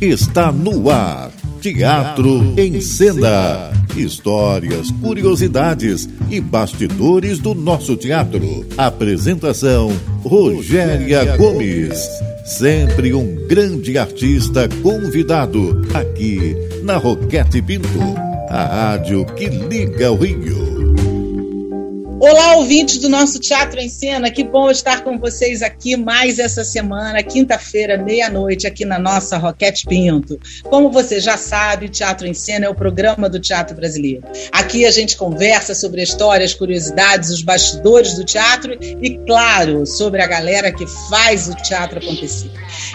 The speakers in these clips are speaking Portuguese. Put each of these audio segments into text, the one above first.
está no ar. Teatro em Cena. Histórias, curiosidades e bastidores do nosso teatro. Apresentação: Rogéria Gomes. Sempre um grande artista convidado aqui na Roquete Pinto, a rádio que liga o Rio. Olá, ouvintes do nosso Teatro em Cena, que bom estar com vocês aqui mais essa semana, quinta-feira, meia-noite, aqui na nossa Roquete Pinto. Como você já sabe, Teatro em Cena é o programa do teatro brasileiro. Aqui a gente conversa sobre a história, as curiosidades, os bastidores do teatro e, claro, sobre a galera que faz o teatro acontecer.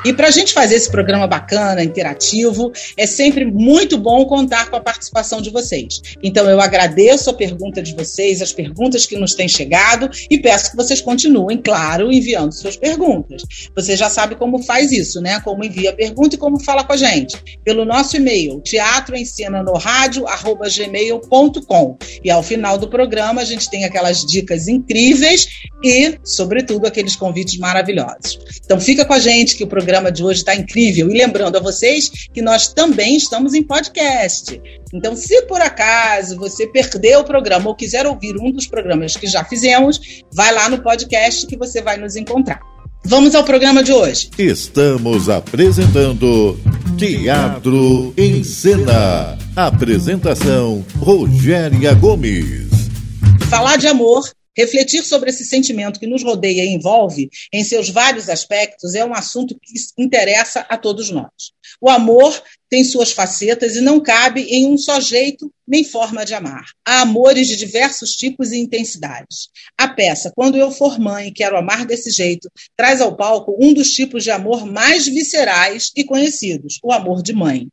E para a gente fazer esse programa bacana, interativo, é sempre muito bom contar com a participação de vocês. Então eu agradeço a pergunta de vocês, as perguntas que nos têm chegado e peço que vocês continuem, claro, enviando suas perguntas. Você já sabe como faz isso, né? Como envia pergunta e como fala com a gente. Pelo nosso e-mail, teatroencenanoradio.gmail.com. E ao final do programa, a gente tem aquelas dicas incríveis e, sobretudo, aqueles convites maravilhosos. Então fica com a gente que o programa de hoje está incrível. E lembrando a vocês que nós também estamos em podcast. Então, se por acaso você perdeu o programa ou quiser ouvir um dos programas que já fizemos, vai lá no podcast que você vai nos encontrar. Vamos ao programa de hoje. Estamos apresentando Teatro em Cena. Apresentação Rogéria Gomes. Falar de amor Refletir sobre esse sentimento que nos rodeia e envolve, em seus vários aspectos, é um assunto que interessa a todos nós. O amor tem suas facetas e não cabe em um só jeito nem forma de amar. Há amores de diversos tipos e intensidades. A peça Quando Eu For Mãe Quero Amar Desse Jeito traz ao palco um dos tipos de amor mais viscerais e conhecidos, o amor de mãe.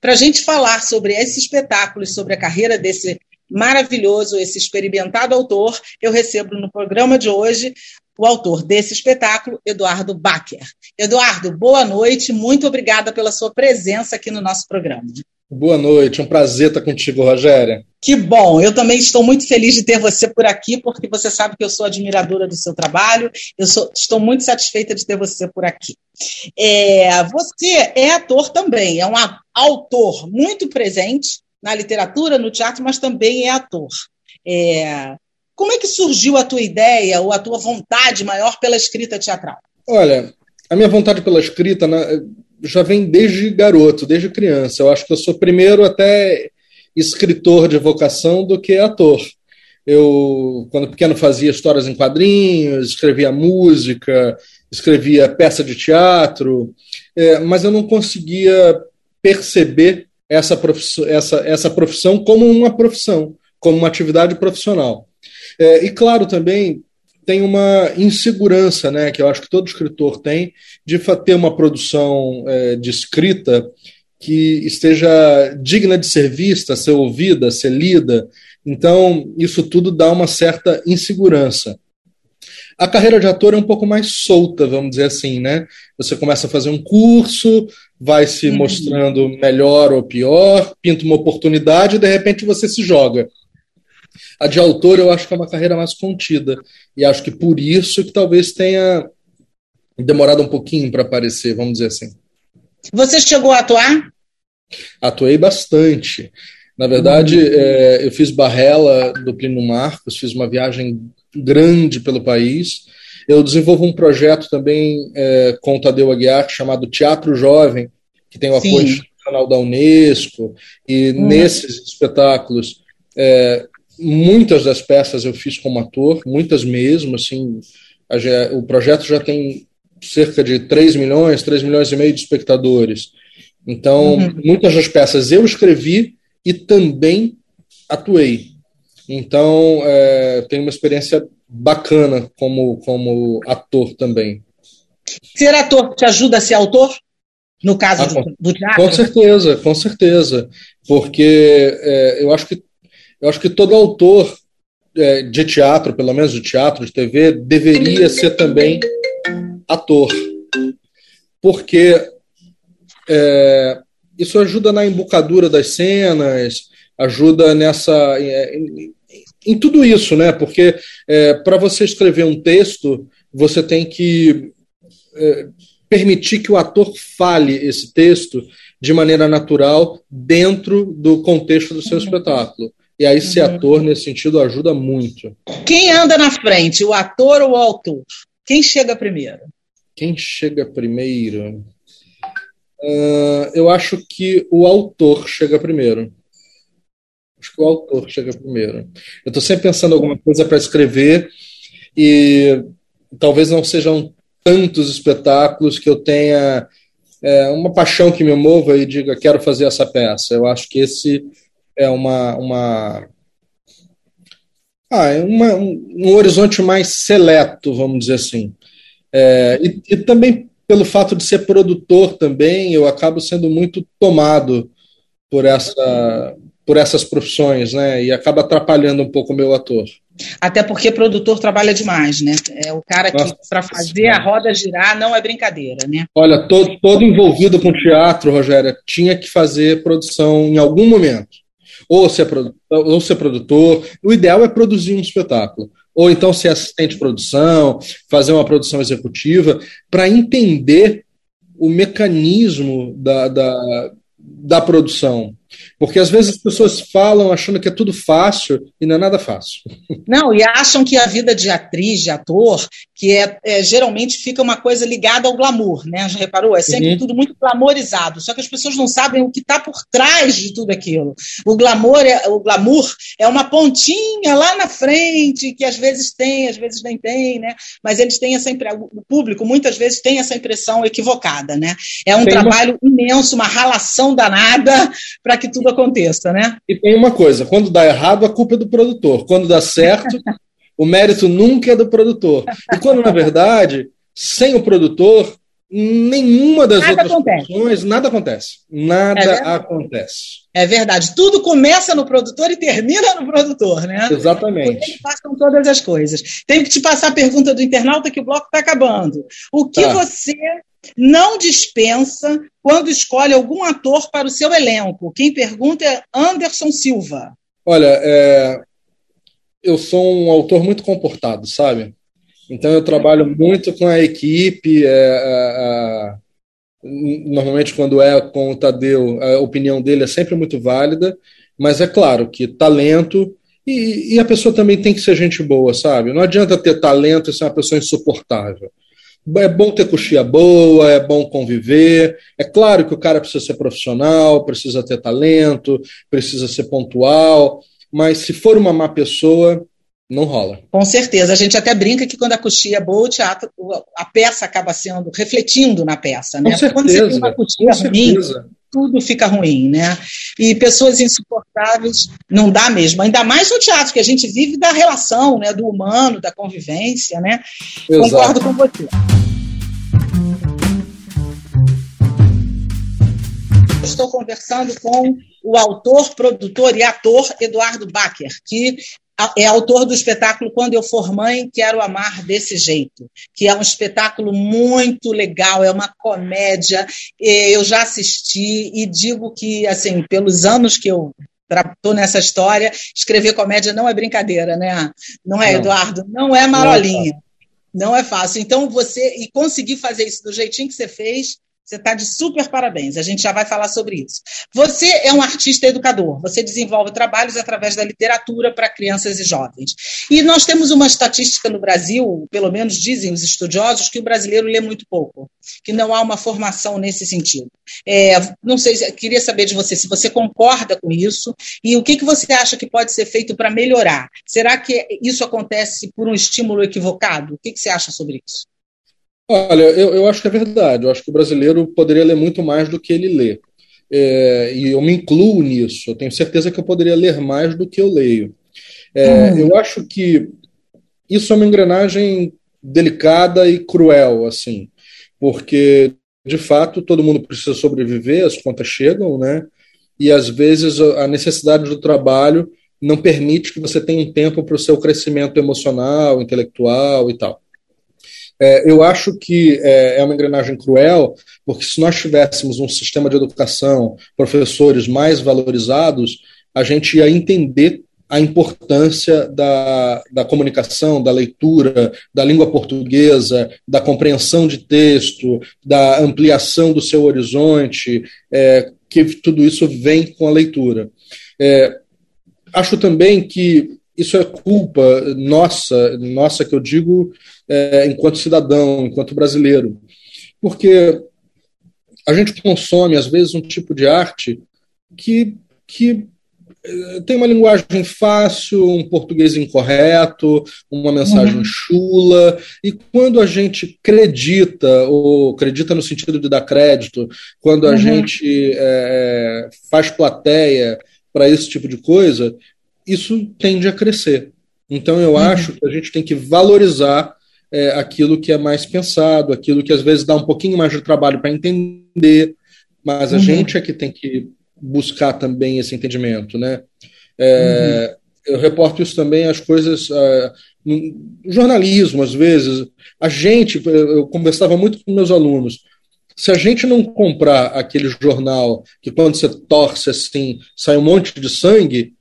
Para a gente falar sobre esse espetáculo e sobre a carreira desse maravilhoso, esse experimentado autor, eu recebo no programa de hoje o autor desse espetáculo, Eduardo Bacher. Eduardo, boa noite, muito obrigada pela sua presença aqui no nosso programa. Boa noite, um prazer estar contigo, Rogéria. Que bom, eu também estou muito feliz de ter você por aqui, porque você sabe que eu sou admiradora do seu trabalho, eu sou, estou muito satisfeita de ter você por aqui. É, você é ator também, é um autor muito presente na literatura, no teatro, mas também é ator. É... Como é que surgiu a tua ideia ou a tua vontade maior pela escrita teatral? Olha, a minha vontade pela escrita né, já vem desde garoto, desde criança. Eu acho que eu sou primeiro até escritor de vocação do que ator. Eu, quando pequeno, fazia histórias em quadrinhos, escrevia música, escrevia peça de teatro, é, mas eu não conseguia perceber essa essa, essa profissão como uma profissão, como uma atividade profissional. É, e claro, também tem uma insegurança, né, que eu acho que todo escritor tem, de ter uma produção é, de escrita que esteja digna de ser vista, ser ouvida, ser lida. Então, isso tudo dá uma certa insegurança. A carreira de ator é um pouco mais solta, vamos dizer assim, né? Você começa a fazer um curso, vai se uhum. mostrando melhor ou pior, pinta uma oportunidade e de repente você se joga. A de autor eu acho que é uma carreira mais contida e acho que por isso que talvez tenha demorado um pouquinho para aparecer, vamos dizer assim. Você chegou a atuar? Atuei bastante. Na verdade, uhum. é, eu fiz Barrela do Plínio Marcos, fiz uma viagem grande pelo país. Eu desenvolvo um projeto também é, com o Tadeu Aguiar chamado Teatro Jovem, que tem o apoio institucional da Unesco, e uhum. nesses espetáculos, é, muitas das peças eu fiz como ator, muitas mesmo, assim, a, o projeto já tem cerca de 3 milhões, 3 milhões e meio de espectadores. Então, uhum. muitas das peças eu escrevi e também atuei. Então, é, tenho uma experiência bacana como, como ator também. Ser ator te ajuda a ser autor? No caso ah, do, do, teatro? Com certeza, com certeza. Porque é, eu, acho que, eu acho que todo autor é, de teatro, pelo menos de teatro, de TV, deveria ser também ator. Porque é, isso ajuda na embocadura das cenas, ajuda nessa. Em, em tudo isso, né? Porque é, para você escrever um texto, você tem que é, permitir que o ator fale esse texto de maneira natural dentro do contexto do seu espetáculo. E aí, ser uhum. ator, nesse sentido, ajuda muito. Quem anda na frente, o ator ou o autor? Quem chega primeiro? Quem chega primeiro? Uh, eu acho que o autor chega primeiro. Acho que o autor chega primeiro. Eu estou sempre pensando em alguma coisa para escrever e talvez não sejam tantos espetáculos que eu tenha é, uma paixão que me mova e diga quero fazer essa peça. Eu acho que esse é uma uma ah, é uma, um, um, horizonte mais seleto, vamos dizer assim. É, e, e, também pelo fato de ser produtor também, eu acabo sendo muito tomado por essa por essas profissões, né? E acaba atrapalhando um pouco o meu ator. Até porque produtor trabalha demais, né? É o cara que para fazer a roda girar não é brincadeira, né? Olha, todo, todo envolvido com teatro, Rogério, tinha que fazer produção em algum momento. Ou ser, ou ser produtor. O ideal é produzir um espetáculo. Ou então ser assistente de produção, fazer uma produção executiva, para entender o mecanismo da, da, da produção. Porque às vezes as pessoas falam achando que é tudo fácil e não é nada fácil. Não, e acham que a vida de atriz, de ator, que é, é geralmente fica uma coisa ligada ao glamour, né? Já reparou? É sempre uhum. tudo muito glamorizado. Só que as pessoas não sabem o que está por trás de tudo aquilo. O glamour, é, o glamour é uma pontinha lá na frente que às vezes tem, às vezes nem tem, né? Mas eles têm essa impressão, o público muitas vezes tem essa impressão equivocada, né? É um tem trabalho uma... imenso, uma ralação danada para que tudo aconteça, né? E tem uma coisa, quando dá errado, a culpa é do produtor. Quando dá certo, o mérito nunca é do produtor. E quando, na verdade, sem o produtor, nenhuma das nada outras acontece. funções, nada acontece. Nada é acontece. É verdade. Tudo começa no produtor e termina no produtor, né? Exatamente. Porque passam todas as coisas. Tenho que te passar a pergunta do internauta que o bloco está acabando. O que tá. você não dispensa quando escolhe algum ator para o seu elenco? Quem pergunta é Anderson Silva. Olha, é... eu sou um autor muito comportado, sabe? Então eu trabalho muito com a equipe. É, é, é normalmente, quando é com o Tadeu, a opinião dele é sempre muito válida, mas é claro que talento. E, e a pessoa também tem que ser gente boa, sabe? Não adianta ter talento e ser uma pessoa insuportável. É bom ter coxia boa, é bom conviver. É claro que o cara precisa ser profissional, precisa ter talento, precisa ser pontual, mas se for uma má pessoa, não rola. Com certeza. A gente até brinca que quando a coxia é boa, o teatro, a peça acaba sendo refletindo na peça, né? Com certeza, quando você tem uma coxia ruim, tudo fica ruim, né? E pessoas insuportáveis não dá mesmo. Ainda mais no teatro, que a gente vive da relação, né? Do humano, da convivência, né? Exato. Concordo com você. Estou conversando com o autor, produtor e ator Eduardo Bacher, que é autor do espetáculo Quando Eu For Mãe, Quero Amar Desse Jeito, que é um espetáculo muito legal, é uma comédia. Eu já assisti e digo que, assim, pelos anos que eu estou nessa história, escrever comédia não é brincadeira, né? Não é. Eduardo? Não é marolinha. Não é fácil. Então, você e conseguir fazer isso do jeitinho que você fez, você está de super parabéns, a gente já vai falar sobre isso. Você é um artista educador, você desenvolve trabalhos através da literatura para crianças e jovens. E nós temos uma estatística no Brasil, pelo menos dizem os estudiosos, que o brasileiro lê muito pouco, que não há uma formação nesse sentido. É, não sei, queria saber de você se você concorda com isso e o que, que você acha que pode ser feito para melhorar. Será que isso acontece por um estímulo equivocado? O que, que você acha sobre isso? Olha, eu, eu acho que é verdade. Eu acho que o brasileiro poderia ler muito mais do que ele lê. É, e eu me incluo nisso. Eu tenho certeza que eu poderia ler mais do que eu leio. É, hum. Eu acho que isso é uma engrenagem delicada e cruel, assim, porque de fato todo mundo precisa sobreviver, as contas chegam, né? E às vezes a necessidade do trabalho não permite que você tenha um tempo para o seu crescimento emocional, intelectual e tal. É, eu acho que é, é, uma engrenagem cruel, porque se nós tivéssemos um sistema de educação, professores mais valorizados, a gente ia entender a importância da, da comunicação, da leitura, da língua portuguesa, da compreensão de texto, da ampliação do seu horizonte, é, que tudo isso vem com a leitura. É, acho também que isso é culpa nossa, nossa que eu digo é, enquanto cidadão, enquanto brasileiro, porque a gente consome às vezes um tipo de arte que, que eh, tem uma linguagem fácil, um português incorreto, uma mensagem uhum. chula, e quando a gente acredita, ou acredita no sentido de dar crédito, quando a uhum. gente é, faz plateia para esse tipo de coisa, isso tende a crescer. Então eu uhum. acho que a gente tem que valorizar é, aquilo que é mais pensado, aquilo que às vezes dá um pouquinho mais de trabalho para entender, mas a uhum. gente é que tem que buscar também esse entendimento, né? É, uhum. Eu reporto isso também as coisas uh, no jornalismo às vezes a gente eu conversava muito com meus alunos se a gente não comprar aquele jornal que quando você torce assim sai um monte de sangue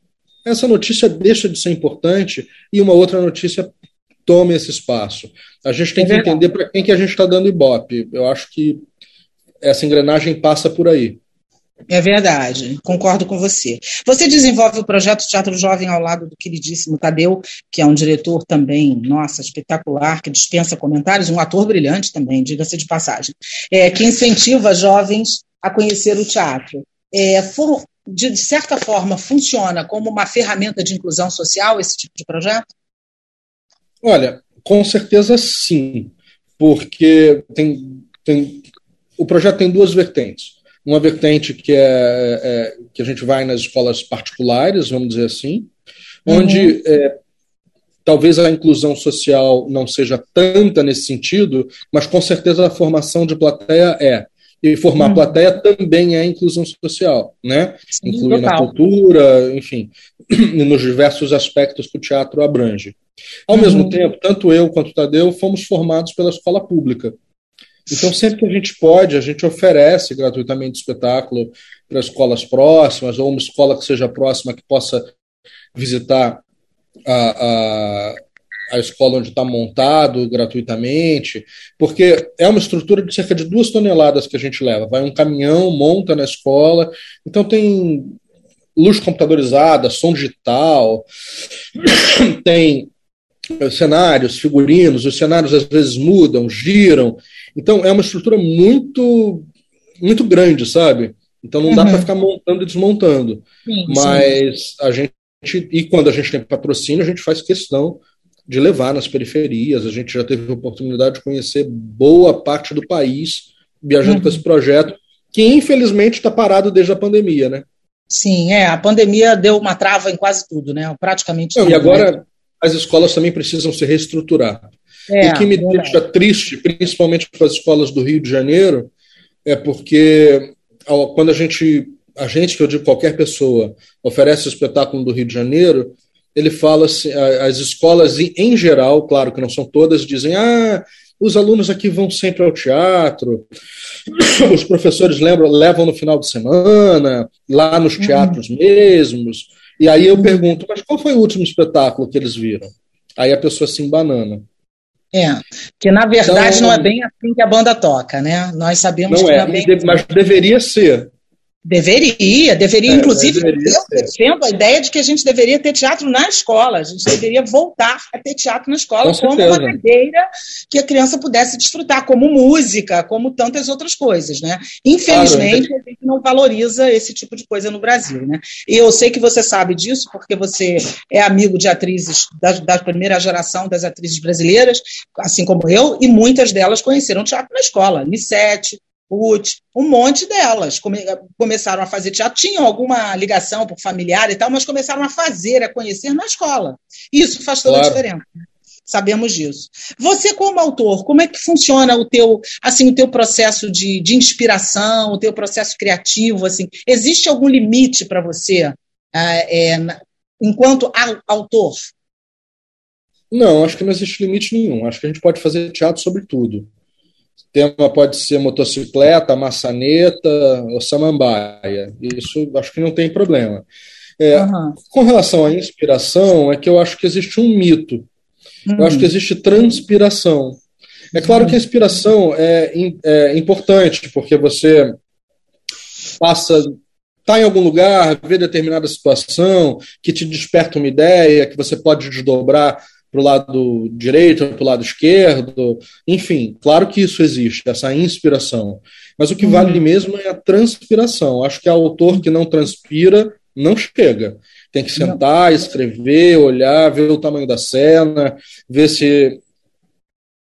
essa notícia deixa de ser importante e uma outra notícia tome esse espaço a gente tem é que entender para quem que a gente está dando ibope eu acho que essa engrenagem passa por aí é verdade, concordo com você. Você desenvolve o projeto Teatro Jovem ao lado do queridíssimo Tadeu, que é um diretor também, nossa, espetacular, que dispensa comentários, um ator brilhante também, diga-se de passagem, é, que incentiva jovens a conhecer o teatro. É, for, de, de certa forma, funciona como uma ferramenta de inclusão social esse tipo de projeto? Olha, com certeza sim, porque tem, tem, o projeto tem duas vertentes uma vertente que é, é, que a gente vai nas escolas particulares, vamos dizer assim, onde uhum. é, talvez a inclusão social não seja tanta nesse sentido, mas com certeza a formação de plateia é. E formar uhum. plateia também é inclusão social, né? Sim, Incluir na cultura, enfim, nos diversos aspectos que o teatro abrange. Ao uhum. mesmo tempo, tanto eu quanto o Tadeu fomos formados pela escola pública. Então, sempre que a gente pode, a gente oferece gratuitamente espetáculo para escolas próximas, ou uma escola que seja próxima que possa visitar a, a, a escola onde está montado gratuitamente, porque é uma estrutura de cerca de duas toneladas que a gente leva. Vai um caminhão, monta na escola, então tem luz computadorizada, som digital, tem cenários, figurinos, os cenários às vezes mudam, giram, então é uma estrutura muito muito grande, sabe? Então não uhum. dá para ficar montando e desmontando. Sim, Mas sim. a gente e quando a gente tem patrocínio, a gente faz questão de levar nas periferias. A gente já teve a oportunidade de conhecer boa parte do país viajando uhum. com esse projeto, que infelizmente está parado desde a pandemia, né? Sim, é. A pandemia deu uma trava em quase tudo, né? Praticamente Não, tudo. E agora né? as escolas também precisam se reestruturar. É, o que me verdade. deixa triste, principalmente para as escolas do Rio de Janeiro, é porque quando a gente, a gente, que eu digo qualquer pessoa, oferece o espetáculo do Rio de Janeiro, ele fala assim, as escolas em geral, claro que não são todas, dizem, ah, os alunos aqui vão sempre ao teatro, os professores lembram, levam no final de semana, lá nos uhum. teatros uhum. mesmos, e aí eu uhum. pergunto, mas qual foi o último espetáculo que eles viram? Aí a pessoa se embanana. É, que na verdade então, não é bem assim que a banda toca, né? Nós sabemos não que é, é bem mas deveria ser. Deveria, deveria. É, Inclusive, deveria eu defendo a ideia de que a gente deveria ter teatro na escola, a gente deveria voltar a ter teatro na escola Com como certeza. uma cadeira que a criança pudesse desfrutar, como música, como tantas outras coisas, né? Infelizmente, claro, a gente não valoriza esse tipo de coisa no Brasil, né? E eu sei que você sabe disso, porque você é amigo de atrizes da, da primeira geração das atrizes brasileiras, assim como eu, e muitas delas conheceram teatro na escola, Nissete, Ruth, um monte delas come, começaram a fazer teatro, tinham alguma ligação por familiar e tal, mas começaram a fazer, a conhecer na escola. Isso faz toda claro. a diferença. Sabemos disso. Você, como autor, como é que funciona o teu, assim, o teu processo de, de inspiração, o teu processo criativo? Assim, existe algum limite para você é, é, enquanto autor? Não, acho que não existe limite nenhum. Acho que a gente pode fazer teatro sobre tudo tema pode ser motocicleta, maçaneta ou samambaia. Isso acho que não tem problema. É, uhum. Com relação à inspiração, é que eu acho que existe um mito. Uhum. Eu acho que uhum. existe transpiração. É claro que a inspiração é, é importante, porque você passa está em algum lugar, vê determinada situação que te desperta uma ideia, que você pode desdobrar para o lado direito para o lado esquerdo. Enfim, claro que isso existe, essa inspiração. Mas o que uhum. vale mesmo é a transpiração. Acho que autor que não transpira não chega. Tem que sentar, escrever, olhar, ver o tamanho da cena, ver se,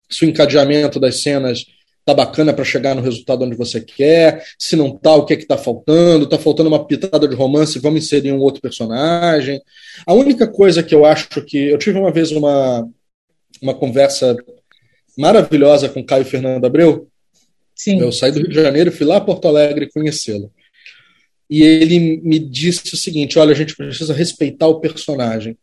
se o encadeamento das cenas tá bacana para chegar no resultado onde você quer, se não tá, o que é que tá faltando, tá faltando uma pitada de romance, vamos inserir um outro personagem. A única coisa que eu acho que eu tive uma vez uma uma conversa maravilhosa com Caio Fernando Abreu. Sim. Eu saí do Rio de Janeiro e fui lá a Porto Alegre conhecê-lo. E ele me disse o seguinte: olha, a gente precisa respeitar o personagem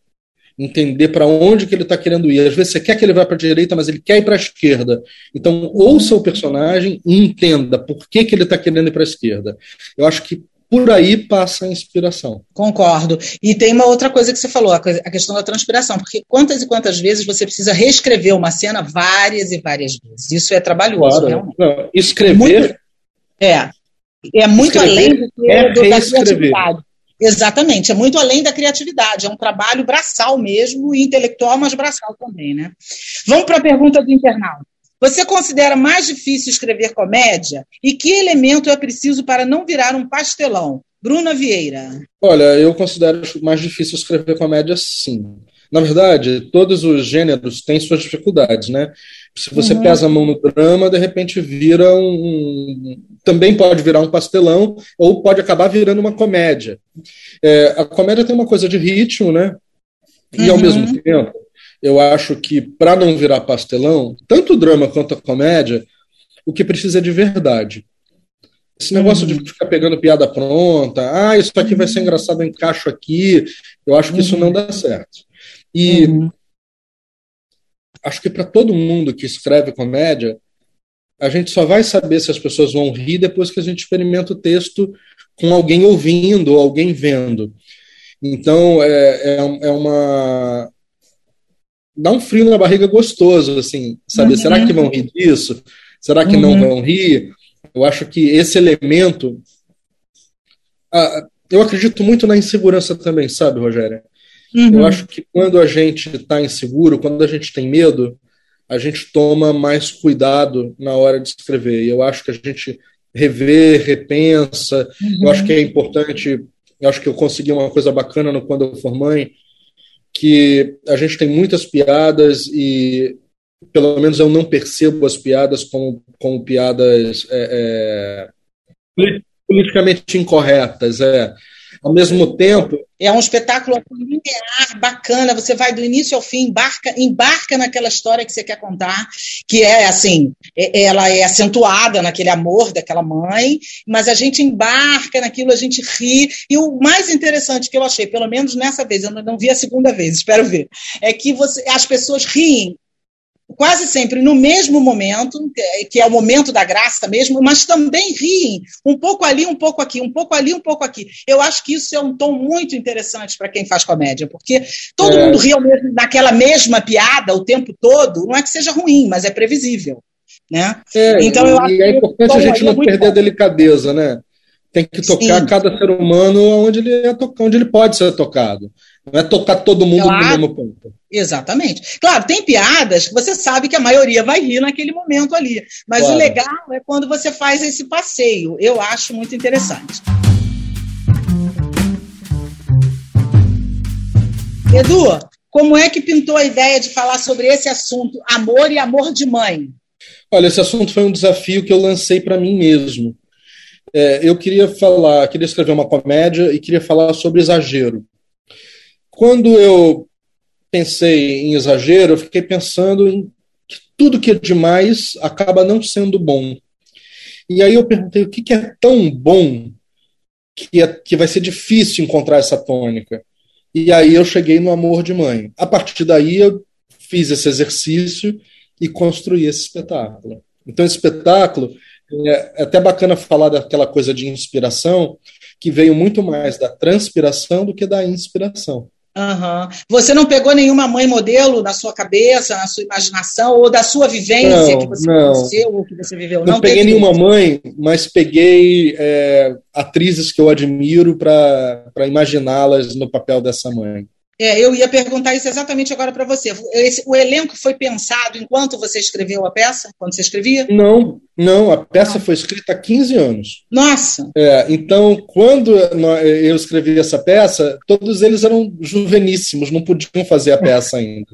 entender para onde que ele está querendo ir. Às vezes você quer que ele vá para a direita, mas ele quer ir para a esquerda. Então, ouça o personagem e entenda por que, que ele está querendo ir para a esquerda. Eu acho que por aí passa a inspiração. Concordo. E tem uma outra coisa que você falou, a questão da transpiração, porque quantas e quantas vezes você precisa reescrever uma cena várias e várias vezes. Isso é trabalhoso, claro. realmente. Não, escrever. Muito, é. É muito além do que é do, da criatividade. Exatamente, é muito além da criatividade, é um trabalho braçal mesmo, e intelectual, mas braçal também, né? Vamos para a pergunta do internauta. Você considera mais difícil escrever comédia? E que elemento é preciso para não virar um pastelão? Bruna Vieira. Olha, eu considero mais difícil escrever comédia, sim. Na verdade, todos os gêneros têm suas dificuldades, né? Se você uhum. pesa a mão no drama, de repente vira um. Também pode virar um pastelão, ou pode acabar virando uma comédia. É, a comédia tem uma coisa de ritmo, né? E uhum. ao mesmo tempo, eu acho que para não virar pastelão, tanto o drama quanto a comédia, o que precisa é de verdade. Esse negócio uhum. de ficar pegando piada pronta, ah, isso aqui vai ser engraçado, eu encaixo aqui, eu acho que isso não dá certo. E uhum. acho que para todo mundo que escreve comédia, a gente só vai saber se as pessoas vão rir depois que a gente experimenta o texto com alguém ouvindo ou alguém vendo. Então, é, é, é uma. dá um frio na barriga gostoso, assim, saber, uhum. será que vão rir disso? Será que uhum. não vão rir? Eu acho que esse elemento. Ah, eu acredito muito na insegurança também, sabe, Rogério? Uhum. Eu acho que quando a gente está inseguro, quando a gente tem medo, a gente toma mais cuidado na hora de escrever. E eu acho que a gente revê, repensa. Uhum. Eu acho que é importante. Eu acho que eu consegui uma coisa bacana no Quando Eu For Mãe, que a gente tem muitas piadas e pelo menos eu não percebo as piadas como, como piadas é, é, politicamente incorretas. É. Ao mesmo tempo. É um espetáculo linear, bacana. Você vai do início ao fim, embarca, embarca naquela história que você quer contar, que é assim, é, ela é acentuada naquele amor daquela mãe, mas a gente embarca naquilo, a gente ri. E o mais interessante que eu achei, pelo menos nessa vez, eu não vi a segunda vez, espero ver, é que você, as pessoas riem quase sempre no mesmo momento, que é o momento da graça mesmo, mas também riem, um pouco ali, um pouco aqui, um pouco ali, um pouco aqui. Eu acho que isso é um tom muito interessante para quem faz comédia, porque todo é. mundo ri mesmo, naquela mesma piada o tempo todo, não é que seja ruim, mas é previsível. Né? É, então, eu acho e é importante a gente não é perder bom. a delicadeza, né? Tem que tocar Sim. cada ser humano onde ele, é to... onde ele pode ser tocado. Não é tocar todo mundo claro. no mesmo ponto. Exatamente. Claro, tem piadas que você sabe que a maioria vai rir naquele momento ali. Mas claro. o legal é quando você faz esse passeio. Eu acho muito interessante. Edu, como é que pintou a ideia de falar sobre esse assunto, amor e amor de mãe? Olha, esse assunto foi um desafio que eu lancei para mim mesmo. É, eu queria falar, queria escrever uma comédia e queria falar sobre exagero. Quando eu pensei em exagero, eu fiquei pensando em que tudo que é demais acaba não sendo bom. E aí eu perguntei o que, que é tão bom que, é, que vai ser difícil encontrar essa tônica. E aí eu cheguei no amor de mãe. A partir daí eu fiz esse exercício e construí esse espetáculo. Então, esse espetáculo é, é até bacana falar daquela coisa de inspiração, que veio muito mais da transpiração do que da inspiração. Uhum. Você não pegou nenhuma mãe modelo na sua cabeça, na sua imaginação, ou da sua vivência não, que você não. conheceu ou que você viveu? Não, não peguei nenhuma isso? mãe, mas peguei é, atrizes que eu admiro para imaginá-las no papel dessa mãe. É, eu ia perguntar isso exatamente agora para você. Esse, o elenco foi pensado enquanto você escreveu a peça? Quando você escrevia? Não, não, a peça foi escrita há 15 anos. Nossa! É, então, quando eu escrevi essa peça, todos eles eram juveníssimos, não podiam fazer a peça ainda.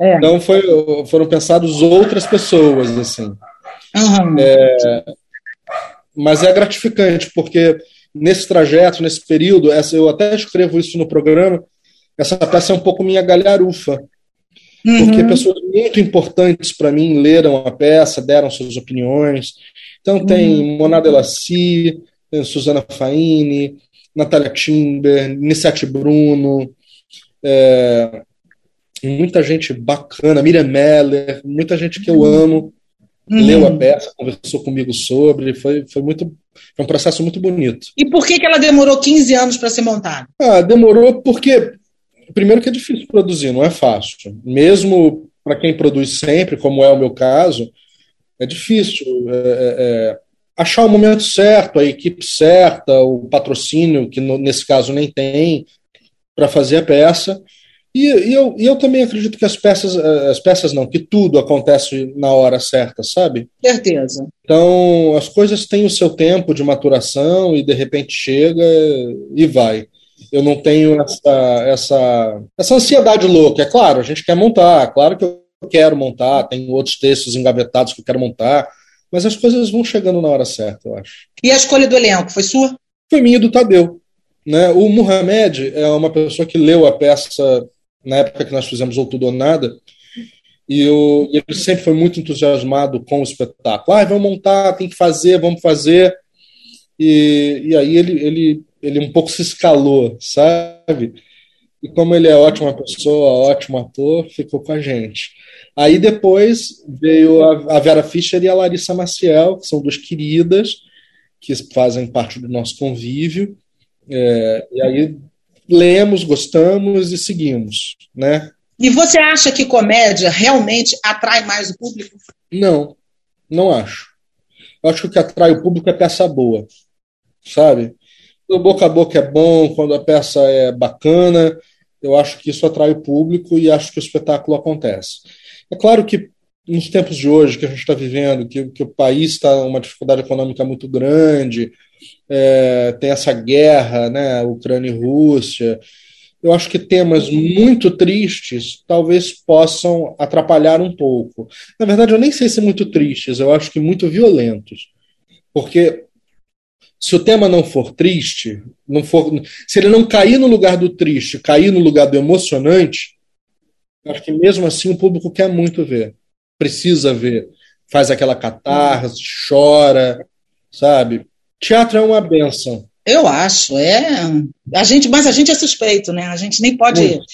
É. Então foi, foram pensados outras pessoas, assim. Aham. Mas é gratificante, porque nesse trajeto, nesse período, essa, eu até escrevo isso no programa, essa peça é um pouco minha galharufa, porque Uhum. pessoas muito importantes para mim leram a peça, deram suas opiniões. Então tem Mona Delassi, tem Suzana Faini, Natália Timber, Nissete Bruno, é, muita gente bacana, Miriam Meller, muita gente que eu amo, Uhum. leu a peça, conversou comigo sobre, foi, foi muito foi um processo muito bonito. E por que, que ela demorou 15 anos para ser montada? Ah, demorou porque, primeiro, que é difícil produzir, não é fácil. Mesmo para quem produz sempre, como é o meu caso, é difícil é, é, é, achar o momento certo, a equipe certa, o patrocínio, que no- nesse caso nem tem, para fazer a peça. E, e eu, e eu também acredito que as peças, eh, as peças não, que tudo acontece na hora certa, sabe? Certeza. Então, as coisas têm o seu tempo de maturação e de repente chega e vai. Eu não tenho essa, essa, essa ansiedade louca. É claro, a gente quer montar, claro que eu quero montar, tem outros textos engavetados que eu quero montar, mas as coisas vão chegando na hora certa, eu acho. E a escolha do elenco foi sua? Foi minha e do Tadeu. Né? O Muhammad é uma pessoa que leu a peça na época que nós fizemos Ou Tudo ou Nada, e o- e ele sempre foi muito entusiasmado com o espetáculo. Ah, vamos montar, tem que fazer, vamos fazer. E, e aí ele, ele, ele um pouco se escalou, sabe? E como ele é ótima pessoa, ótimo ator, ficou com a gente. Aí depois veio a, a Vera Fischer e a Larissa Maciel, que são duas queridas, que fazem parte do nosso convívio. É, e aí lemos, gostamos e seguimos, né? E você acha que comédia realmente atrai mais o público? Não, não acho. Eu acho que o que atrai o público é peça boa, sabe? O boca a boca é bom, quando a peça é bacana, eu acho que isso atrai o público e acho que o espetáculo acontece. É claro que nos tempos de hoje que a gente está vivendo, que, que o país está uma dificuldade econômica muito grande, é, tem essa guerra, né, Ucrânia e Rússia. Eu acho que temas muito tristes talvez possam atrapalhar um pouco. Na verdade, eu nem sei se muito tristes, eu acho que muito violentos. Porque se o tema não for triste, não for, se ele não cair no lugar do triste, cair no lugar do emocionante, acho que mesmo assim o público quer muito ver. Precisa ver. Faz aquela catarse, chora, sabe? Teatro é uma benção. Eu acho, é. A gente, mas a gente é suspeito, né? A gente nem pode. Muito.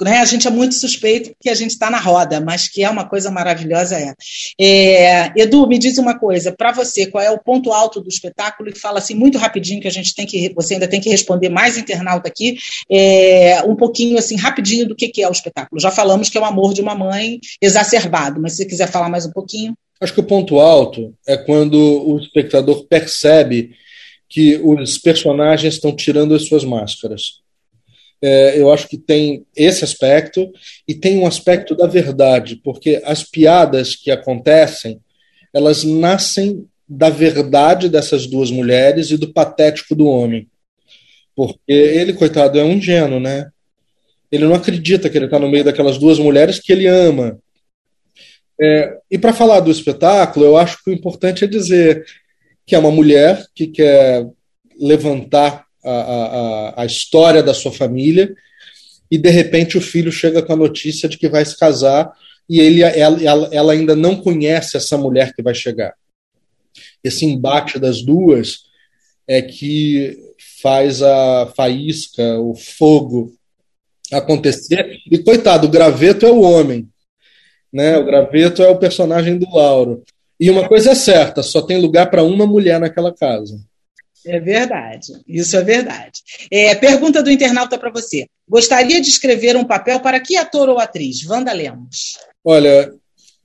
Né? A gente é muito suspeito porque a gente está na roda, mas que é uma coisa maravilhosa é. é Edu, me diz uma coisa, para você, qual é o ponto alto do espetáculo? E fala assim muito rapidinho que a gente tem que, você ainda tem que responder mais internauta aqui, é, um pouquinho assim rapidinho do que, que é o espetáculo. Já falamos que é o amor de uma mãe exacerbado, mas se você quiser falar mais um pouquinho. Acho que o ponto alto é quando o espectador percebe que os personagens estão tirando as suas máscaras. É, eu acho que tem esse aspecto e tem um aspecto da verdade, porque as piadas que acontecem, elas nascem da verdade dessas duas mulheres e do patético do homem. Porque ele, coitado, é um ingênuo, né? Ele não acredita que ele está no meio daquelas duas mulheres que ele ama. É, e para falar do espetáculo, eu acho que o importante é dizer que é uma mulher que quer levantar a, a, a história da sua família e de repente o filho chega com a notícia de que vai se casar e ele, ela, ela ainda não conhece essa mulher que vai chegar. Esse embate das duas é que faz a faísca, o fogo acontecer. E coitado, o graveto é o homem, né? O graveto é o personagem do Lauro. E uma coisa é certa, só tem lugar para uma mulher naquela casa. É verdade, isso é verdade. É, pergunta do internauta para você. Gostaria de escrever um papel para que ator ou atriz? Wanda Lemos. Olha,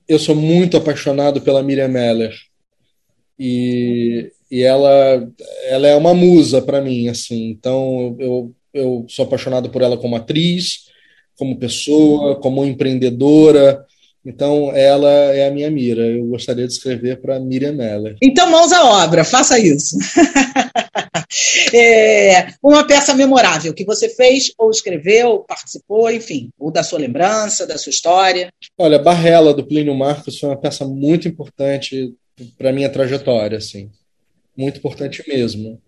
eu sou muito apaixonado pela Miriam Meller. E, e ela, ela é uma musa para mim, assim. Então, eu, eu sou apaixonado por ela como atriz, como pessoa, como empreendedora. Então, ela é a minha mira. Eu gostaria de escrever para Miriam Meller. Então, mãos à obra, faça isso. é, uma peça memorável que você fez, ou escreveu, participou, enfim, ou da sua lembrança, da sua história. Olha, Barrela, do Plínio Marcos, foi uma peça muito importante para minha trajetória, assim. Muito importante mesmo.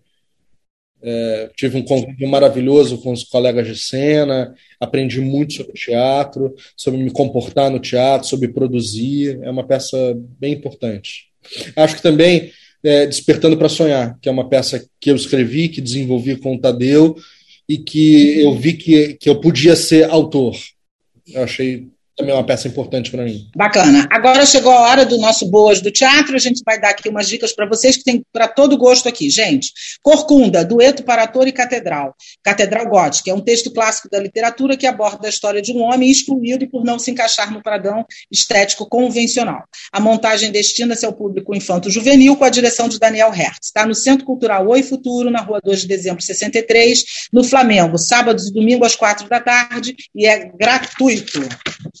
É, tive um convívio maravilhoso com os colegas de cena, aprendi muito sobre teatro, sobre me comportar no teatro, sobre produzir. É uma peça bem importante. Acho que também é, Despertando para Sonhar, que é uma peça que eu escrevi, que desenvolvi com o Tadeu e que eu vi que, que eu podia ser autor. Eu achei também é uma peça importante para mim. Bacana. Agora chegou a hora do nosso Boas do Teatro. A gente vai dar aqui umas dicas para vocês que tem para todo gosto aqui. Gente, Corcunda, Dueto para Ator e Catedral. Catedral Gótica é um texto clássico da literatura que aborda a história de um homem excluído por não se encaixar no padrão estético convencional. A montagem destina-se ao público infanto-juvenil com a direção de Daniel Hertz. Está no Centro Cultural Oi Futuro, na rua 2 de dezembro 63, no Flamengo, sábados e domingo às quatro da tarde e é gratuito.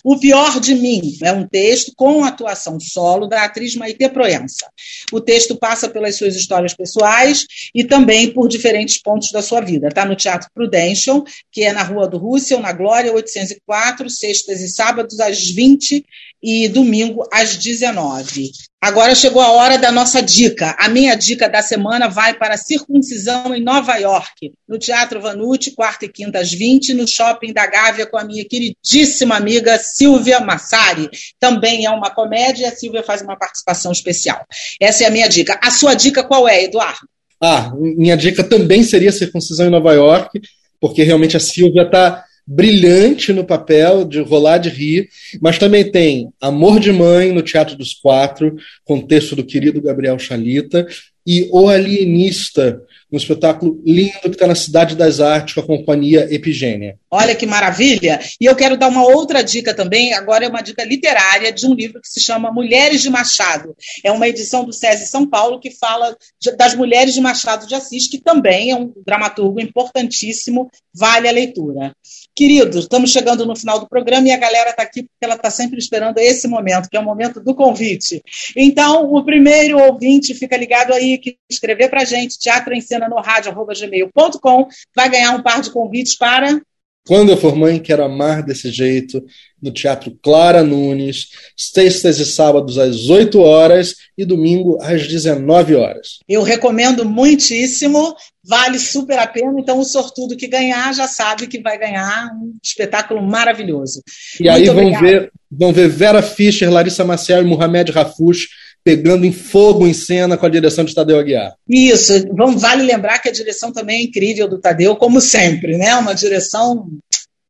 O Pior de Mim é um texto com atuação solo da atriz Maite Proença. O texto passa pelas suas histórias pessoais e também por diferentes pontos da sua vida. Está no Teatro Prudential, que é na Rua do Russell, na Glória 804, sextas e sábados às 20 e domingo às 19. Agora chegou a hora da nossa dica. A minha dica da semana vai para a circuncisão em Nova York, no Teatro Vanucci, quarta e quinta às 20, no Shopping da Gávea, com a minha queridíssima amiga Silvia Massari. Também é uma comédia a Silvia faz uma participação especial. Essa é a minha dica. A sua dica qual é, Eduardo? Ah, minha dica também seria circuncisão em Nova York, porque realmente a Silvia está brilhante no papel, de rolar de rir, mas também tem Amor de Mãe no Teatro dos Quatro, com texto do querido Gabriel Chalita, e O Alienista, um espetáculo lindo que está na Cidade das Artes com a companhia Epigênia. Olha que maravilha! E eu quero dar uma outra dica também, agora é uma dica literária de um livro que se chama Mulheres de Machado. É uma edição do SESI São Paulo que fala das mulheres de Machado de Assis, que também é um dramaturgo importantíssimo, vale a leitura. Queridos, estamos chegando no final do programa e a galera está aqui porque ela está sempre esperando esse momento, que é o momento do convite. Então, o primeiro ouvinte, fica ligado aí, que escrever para a gente, teatro em cena no rádio.gmail.com, vai ganhar um par de convites para quando eu for mãe, quero amar desse jeito, no Teatro Clara Nunes, sextas e sábados às 8 horas e domingo às 19 horas. Eu recomendo muitíssimo, vale super a pena. Então, o sortudo que ganhar já sabe que vai ganhar um espetáculo maravilhoso. E Muito aí vão ver, vão ver Vera Fischer, Larissa Maciel e Mohamed Rafush pegando em fogo em cena com a direção de Tadeu Aguiar. Isso, vamos, vale lembrar que a direção também é incrível do Tadeu, como sempre, né? Uma direção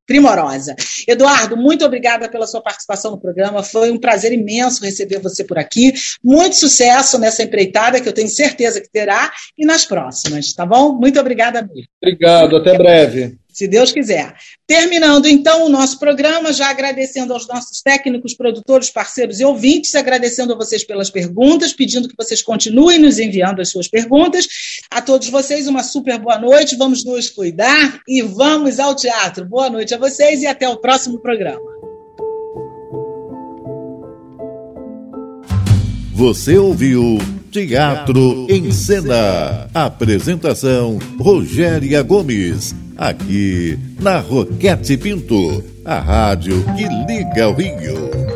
primorosa. Eduardo, muito obrigada pela sua participação no programa. Foi um prazer imenso receber você por aqui. Muito sucesso nessa empreitada, que eu tenho certeza que terá, e nas próximas, tá bom? Muito obrigada mesmo. Obrigado, até breve se Deus quiser. Terminando então o nosso programa, já agradecendo aos nossos técnicos, produtores, parceiros e ouvintes, agradecendo a vocês pelas perguntas, pedindo que vocês continuem nos enviando as suas perguntas. A todos vocês, uma super boa noite, vamos nos cuidar e vamos ao teatro. Boa noite a vocês e até o próximo programa. Você ouviu Teatro em Cena. Apresentação Rogéria Gomes aqui na Roquete Pinto, a rádio que liga o Rio.